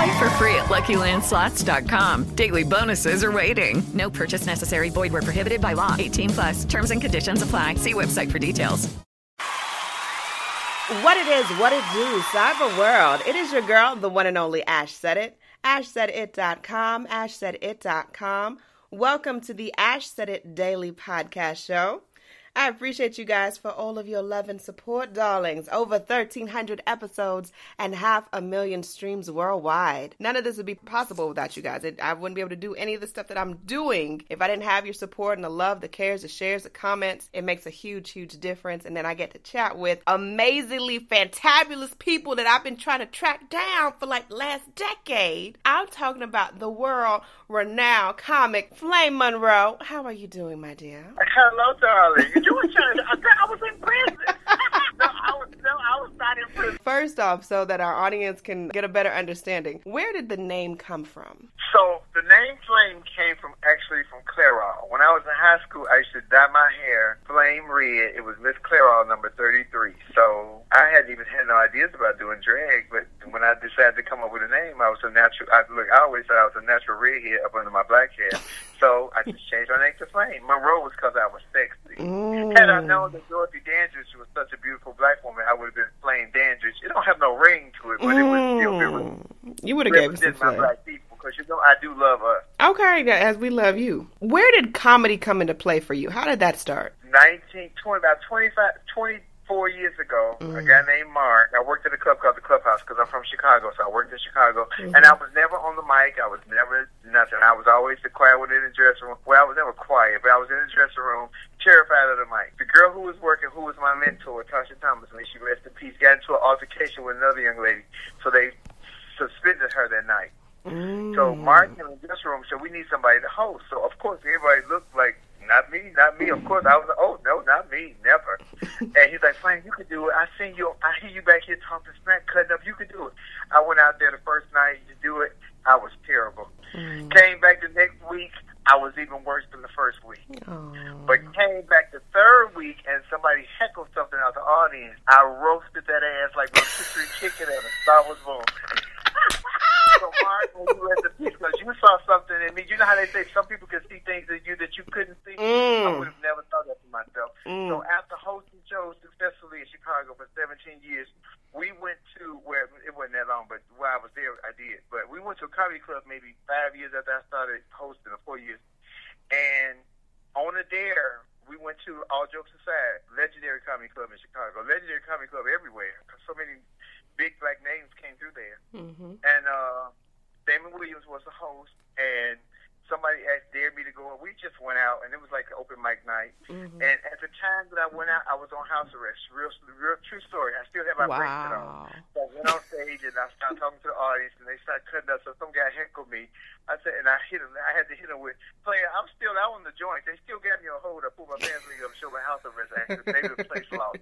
Play for free at LuckyLandSlots.com. Daily bonuses are waiting. No purchase necessary. Void where prohibited by law. 18 plus. Terms and conditions apply. See website for details. What it is, what it do, cyber world. It is your girl, the one and only Ash Said It. AshSaidIt.com. AshSaidIt.com. Welcome to the Ash Said It Daily Podcast Show. I appreciate you guys for all of your love and support, darlings. Over 1,300 episodes and half a million streams worldwide. None of this would be possible without you guys. It, I wouldn't be able to do any of the stuff that I'm doing if I didn't have your support and the love, the cares, the shares, the comments. It makes a huge, huge difference. And then I get to chat with amazingly fantabulous people that I've been trying to track down for like the last decade. I'm talking about the world renowned comic Flame Monroe. How are you doing, my dear? Hello, darling. You were trying I was in prison. no, I was, no, I was not in prison. First off, so that our audience can get a better understanding, where did the name come from? So the name Flame came from actually from Clairol. When I was in high school, I used to dye my hair flame red. It was Miss Clairol number 33. So I hadn't even had no ideas about doing drag, but when I decided to come up with a name, I was a natural. I, look, I always thought I was a natural redhead up under my black hair. So I just changed my name to Flame. Monroe was because I was sexy. Mm. Had I known that Dorothy Dandridge was such a beautiful black woman, I would have been Flame Dandridge. It don't have no ring to it, but it would still be Mm. You would have gave us some my black people because you know I do love us. Okay, as we love you. Where did comedy come into play for you? How did that start? 19, 20, about 25, 24 years ago, a mm-hmm. guy named Mark, I worked at a club called the Clubhouse because I'm from Chicago, so I worked in Chicago. Mm-hmm. And I was never on the mic. I was never nothing. I was always the quiet one in the dressing room. Well, I was never quiet, but I was in the dressing room, terrified of the mic. The girl who was working, who was my mentor, Tasha Thomas, may she rest in peace, got into an altercation with another young lady. So they suspended her that night. So mm. Mark in the dressing room said, "We need somebody to host." So of course everybody looked like, "Not me, not me." Of course I was like, "Oh no, not me, never." and he's like, "Frank, you can do it. I seen you. I hear you back here talking smack, cutting up. You can do it." I went out there the first night to do it. I was terrible. Mm. Came back the next week. I was even worse than the first week. But came back the third week and somebody heckled something out the audience. I roasted that ass like rotisserie chicken at a Star Wars bowl. So Mark, when you in peace, because you saw something in me. You know how they say some people can see things in you that you couldn't see. I mm. would have never thought that for myself. So mm. after hosting shows successfully in Chicago for 17 years, we went to where it wasn't that long, but while I was there, I did. But we went to a comedy club maybe five years after I started hosting, or four years. And on a dare, we went to All Jokes Aside, legendary comedy club in Chicago, legendary comedy club everywhere. so many big black names came through there. And uh, Damon Williams was the host, and dared me to go, we just went out, and it was like an open mic night. Mm-hmm. And at the time that I went out, I was on house arrest. Real, real true story. I still have my bracelet on. So I went on stage and I started talking to the audience, and they started cutting up. So some guy heckled me. I said, and I hit him. I had to hit him with, player, I'm still out on the joint. They still got me on hold. I pulled my pants leg up, showed my house arrest act, 'cause maybe the place lost.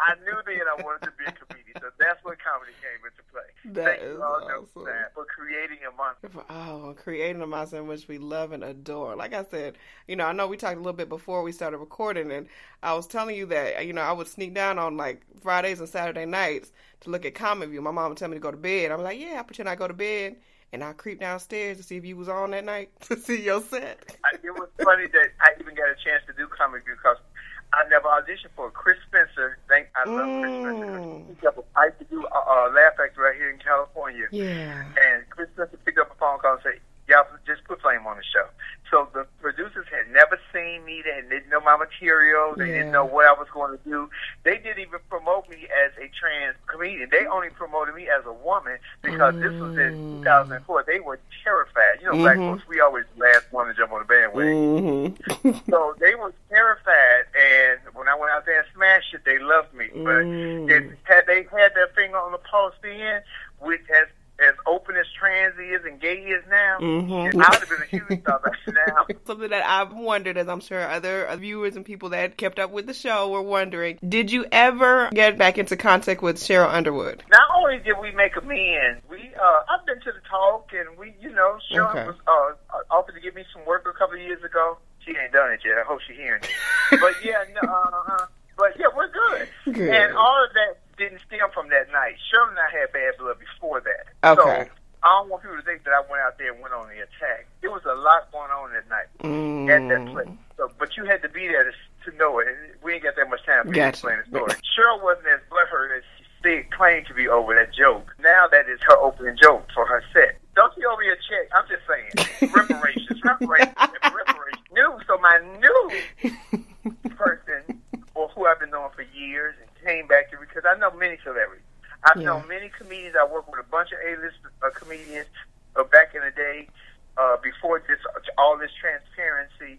I knew then I wanted to be a comedian, so that's when comedy came into play. That Thank is you all awesome. for creating a monster. Oh, creating a monster in which we love and adore. Like I said, you know, I know we talked a little bit before we started recording, and I was telling you that, you know, I would sneak down on like Fridays and Saturday nights to look at Comic View. My mom would tell me to go to bed. I'm like, yeah, I pretend I go to bed, and I creep downstairs to see if you was on that night to see your set. It was funny that I even got a chance to do comic view because I never auditioned for Chris Spencer. Thank I love Chris Spencer. Mm. He picked up a, I used to do a, a laugh factory right here in California. Yeah. And Chris Spencer picked up a phone call and said, y'all just put Flame on the show. So the producers had never seen me. They didn't know my material. They Yeah. didn't know what I was going to do. They didn't even promote me as a trans comedian. They only promoted me as a woman because this was Mm. in 2004. They were terrified. You know, black Mm-hmm. folks, we always last one to jump on the bandwagon. Mm-hmm. So they were terrified, and when I went out there and smashed it, they loved me. But Mm. if, had they had their finger on the pulse then, with as as open trans is and gay he is now, Mhm. I would have been a huge star by now. Something that I've wondered, as I'm sure other viewers and people that kept up with the show were wondering, did you ever get back into contact with Cheryl Underwood? Not only did we make amends, we uh, I've been to the talk, and we, you know, Sharon Okay. was uh, offered to give me some work a couple of years ago. She ain't done it yet. I hope she's hearing it. but yeah, no, uh, but yeah, we're good. Good. And all of that didn't stem from that night. Cheryl and I had bad blood before that. Okay. So I don't want people to think that I went out there and went on the attack. There was a lot going on that night Mm. at that place. So, but you had to be there to, to know it. We ain't got that much time to Gotcha. explain the story. Cheryl wasn't as butthurt as she claimed to be over that joke. Now that is her opening joke for her set. Don't you owe me a check? I'm just saying. reparations, reparations, reparations. New. So my new person, or who I've been knowing for years, and came back to because I know many celebrities. I've Yeah. known many comedians. I worked with a bunch of A-list uh, comedians uh, back in the day, uh, before this all this transparency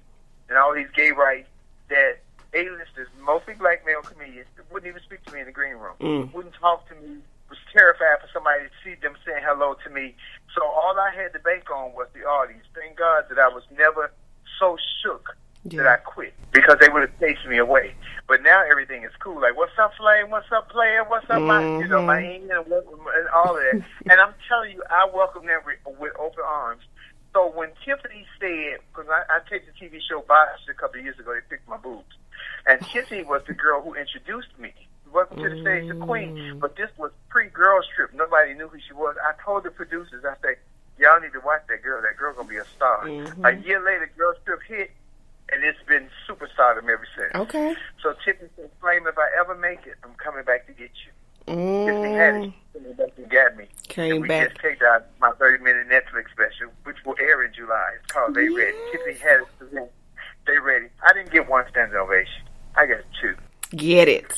and all these gay rights. That A-listers, mostly black male comedians, wouldn't even speak to me in the green room. Mm. Wouldn't talk to me. Was terrified for somebody to see them saying hello to me. So all I had to bank on was the audience. Thank God that I was never so shook that I quit because they would have chased me away. But now everything is cool. Like, what's up, Flame? What's up, player? What's up, my, you know, my mm-hmm. England and, all of that. and I'm telling you, I welcome them with, open arms. So when Tiffany said, because I, I taped the TV show Bosch a couple of years ago, they picked my boobs, and Tiffany was the girl who introduced me. Welcome to the stage, the queen. Mm. But this was pre-girls trip. Nobody knew who she was. I told the producers, I said, y'all need to watch that girl. That girl gonna be a star. Mm-hmm. A year later, girls trip hit, and it's been super superstardom ever since. Okay. So Tiffany said, Flame, if I ever make it, I'm coming back to get you. Tiffany Haddish coming back to get me. Mm. Came and we back. just taped out my 30 minute Netflix special, which will air in July. It's called They Ready. Tiffany Haddish it. They Ready. I didn't get one standing ovation. I got two. Get it.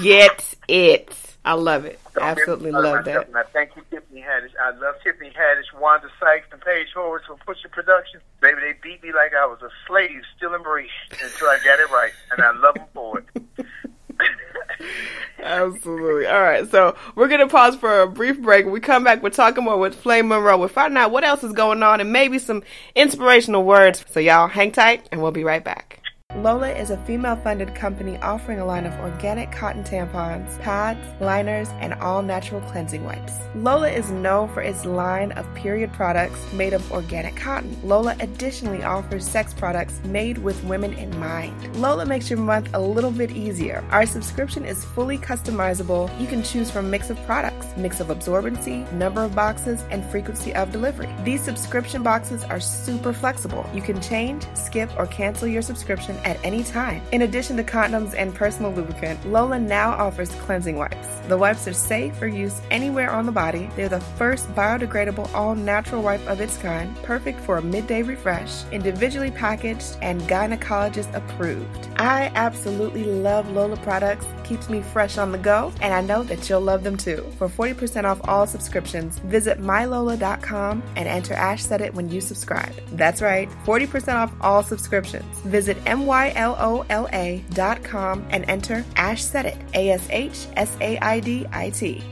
Get it. I love it. Don't Absolutely love that. And I thank you, Tiffany Haddish. I love Tiffany Haddish, Wanda Sykes, and Paige Horowitz for pushing production. Baby, they beat me like I was a slave still in until I got it right, and I love them for it. Absolutely. All right. So we're going to pause for a brief break. When we come back, we're talking more with Flame Monroe. We're finding out what else is going on and maybe some inspirational words. So y'all hang tight and we'll be right back. Lola is a female funded company offering a line of organic cotton tampons, pads, liners, and all natural cleansing wipes. Lola is known for its line of period products made of organic cotton. Lola additionally offers sex products made with women in mind. Lola makes your month a little bit easier. Our subscription is fully customizable. You can choose from mix of products, mix of absorbency, number of boxes, and frequency of delivery. These subscription boxes are super flexible. You can change, skip, or cancel your subscription at any time. In addition to condoms and personal lubricant, Lola now offers cleansing wipes. The wipes are safe for use anywhere on the body. They're the first biodegradable, all natural wipe of its kind, perfect for a midday refresh, individually packaged, and gynecologist approved. I absolutely love Lola products, keeps me fresh on the go, and I know that you'll love them too. For 40% off all subscriptions, visit mylola.com and enter Ash Said It when you subscribe. That's right, 40% off all subscriptions. Visit mylola.com and enter Ash Said It, A S H S A I D I T.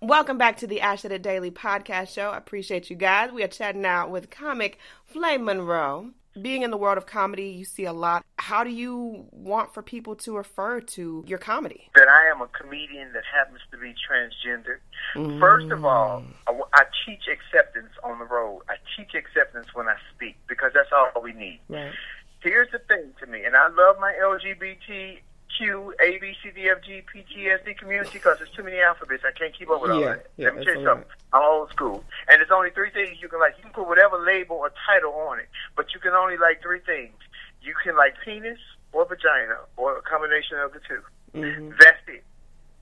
Welcome back to the Ash Said It Daily podcast show. I appreciate you guys. We are chatting out with comic Flame Monroe. Being in the world of comedy, you see a lot. How do you want for people to refer to your comedy? that I am a comedian that happens to be transgender. First of all, I, I teach acceptance on the road. I teach acceptance when I speak because that's all we need. Right. Here's the thing to me, and I love my LGBTQ, A, B, C, D, F, G, PTSD community because there's too many alphabets. I can't keep up with all Yeah, that. yeah, Let me tell you something. I'm old school. And there's only three things you can like. You can put whatever label or title on it, but you can only like three things. You can like penis or vagina or a combination of the 2 Mm-hmm. That's it.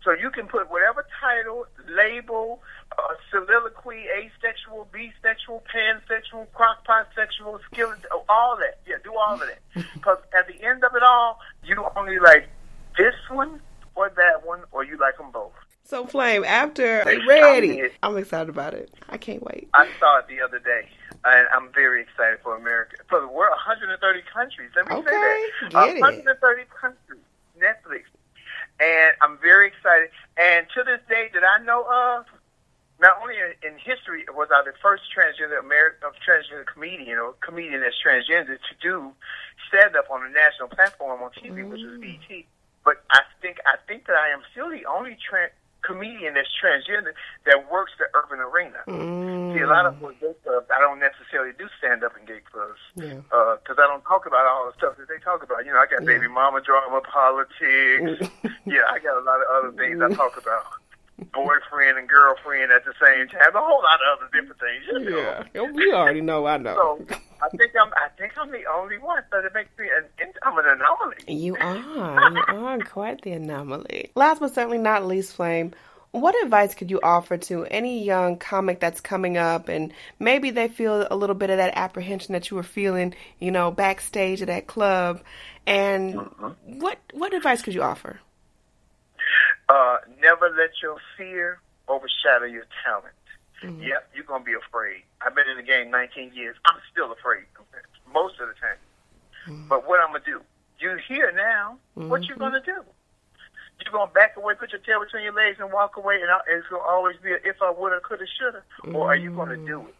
So you can put whatever title, label, uh, soliloquy, asexual, bisexual, pansexual, crockpot sexual, skillet, all that. Yeah, do all of that. Because at the end of it all, you only like this one or that one, or you like them both. So, Flame, after They ready. I'm excited about it. I can't wait. I saw it the other day, and I'm very excited for America, for the world. 130 countries. Let me Okay, say that. get it. 130 countries. Netflix, and I'm very excited. And to this day, that I know of, not only in, history was I the first transgender American uh, transgender comedian or comedian that's transgender to do stand up on a national platform on TV, which was mm. BET. But I think I think that I am still the only tran comedian that's transgender that works the urban arena. See, a lot of mm. them gay clubs, I don't necessarily do stand up in gay clubs Yeah. Uh, because I don't talk about all the stuff that they talk about. You know, I got baby mama drama, politics. yeah, I got a lot of other things I talk about. Boyfriend and girlfriend at the same time. A whole lot of other different things. You know. Yeah, we already know. I know. So I think I'm I think I'm the only one, but it makes me an I'm an anomaly. You are. You are quite the anomaly. Last but certainly not least, Flame, what advice could you offer to any young comic that's coming up and maybe they feel a little bit of that apprehension that you were feeling, you know, backstage at that club? And mm-hmm. what what advice could you offer? Uh, never let your fear overshadow your talent. Mm-hmm. Yep, you're gonna be afraid. I've been in the game 19 years. I'm still afraid most of the time. Mm-hmm. But what I'm gonna do? You here now? What you mm-hmm. gonna do? You're gonna back away, put your tail between your legs, and walk away, and I- it's gonna always be a if I woulda, coulda, shoulda, or are you gonna do it?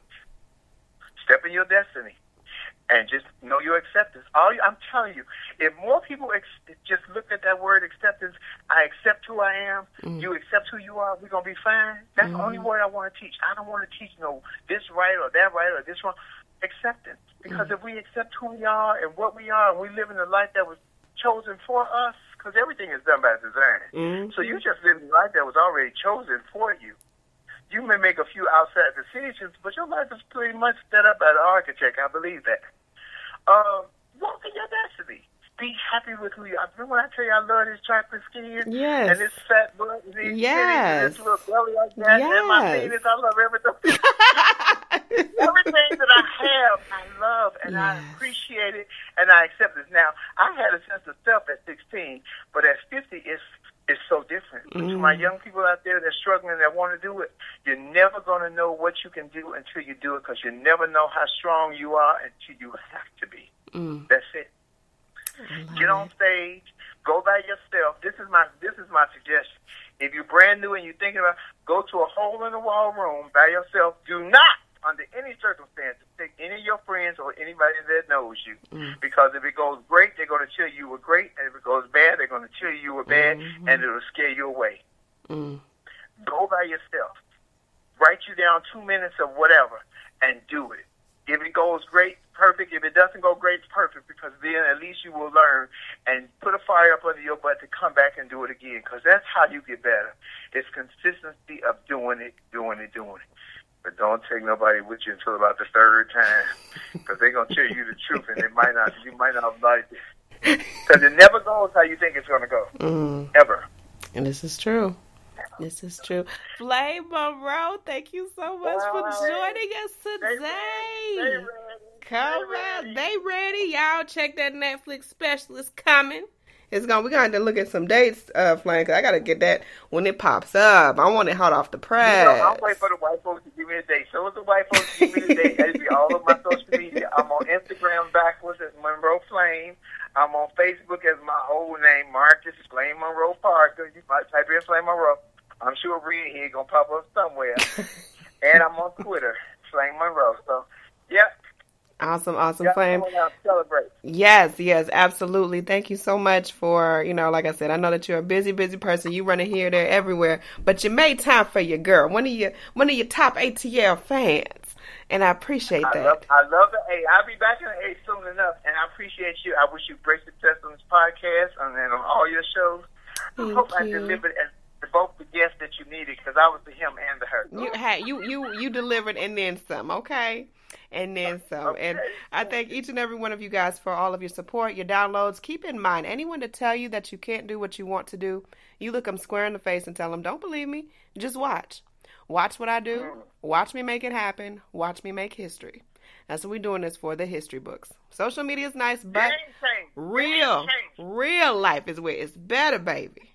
Step in your destiny and just know your acceptance. All you, I'm telling you, if more people ex- just look at that word acceptance, I accept who I am, mm. you accept who you are, we're gonna be fine. That's the only mm-hmm. word I want to teach. I don't want to teach no this right or that right or this wrong. Acceptance, because mm. if we accept who we are and what we are, and we live in the life that was chosen for us, because everything is done by design. Mm-hmm. So you just live the life that was already chosen for you. You may make a few outside decisions, but your life is pretty much set up by the architect. I believe that. Uh, walk in your destiny. Be happy with who you are. Remember when I tell you I love this chocolate skin? Yes. And this fat butt and these Yes. and this little belly like that and my Yes. penis. I love everything. Everything that I have, I love and I appreciate it and I accept it. Now, I had a sense of self at 16, but at 50, it's it's so different. To my young people out there that are struggling that want to do it, you're never going to know what you can do until you do it because you never know how strong you are until you have to be. That's it. Get on stage, go by yourself. This is my this is my suggestion. If you're brand new and you're thinking about, go to a hole in the wall room by yourself. Do not, under any circumstances, take any of your friends or anybody that knows you, mm. because if it goes great, they're going to chill you you were great, and if it goes bad, they're going to chill you you were bad, mm-hmm. and it'll scare you away. Mm. Go by yourself. Write you down two minutes of whatever, and do it. If it goes great, perfect. If it doesn't go great, perfect because then at least you will learn and put a fire up under your butt to come back and do it again because that's how you get better. It's consistency of doing it, doing it, doing it. But don't take nobody with you until about the third time because they're going to tell you the truth and it might not, you might not like it. Because it never goes how you think it's going to go. Mm. Ever. And this is true. This is true. Flame Monroe, thank you so much for joining us They today. ready. They ready. Come They on, ready. they ready. Y'all check that Netflix special. It's coming. It's gonna We're going to look at some dates, uh, Flame, because I got to get that when it pops up. I want it hot off the press. You know, I'm waiting for the white folks to give me a date. So the white folks give me the date, it'll be all over my social media. I'm on Instagram backwards as Monroe Flame. I'm on Facebook as my old name, Marcus Flame Monroe Parker. You might type in Flame Monroe. I'm sure Reed here gonna pop up somewhere. and I'm on Twitter, Flame Monroe. So, yeah, Awesome, awesome, yeah, Flame. come on out, celebrate. Yes, yes, absolutely. Thank you so much for, you know, like I said, I know that you're a busy, busy person. You running here, there, everywhere, but you made time for your girl. One of your, one of your top ATL fans, and I appreciate I that. love, I love it. Hey, I'll be back in the A soon enough, and I appreciate you. I wish you great success on this podcast and on all your shows. I Thank hope I you. delivered as both guest that you needed because I was the him and the her. You had you you you delivered and then some, okay? And then some. And I thank each and every one of you guys for all of your support, your downloads. Keep in mind, anyone to tell you that you can't do what you want to do, you look them square in the face and tell them, "Don't believe me. Just watch. Watch what I do. Mm. Watch me make it happen. Watch me make history." That's what we're doing this for, the history books. Social media is nice, but real, real life is where it's better, baby.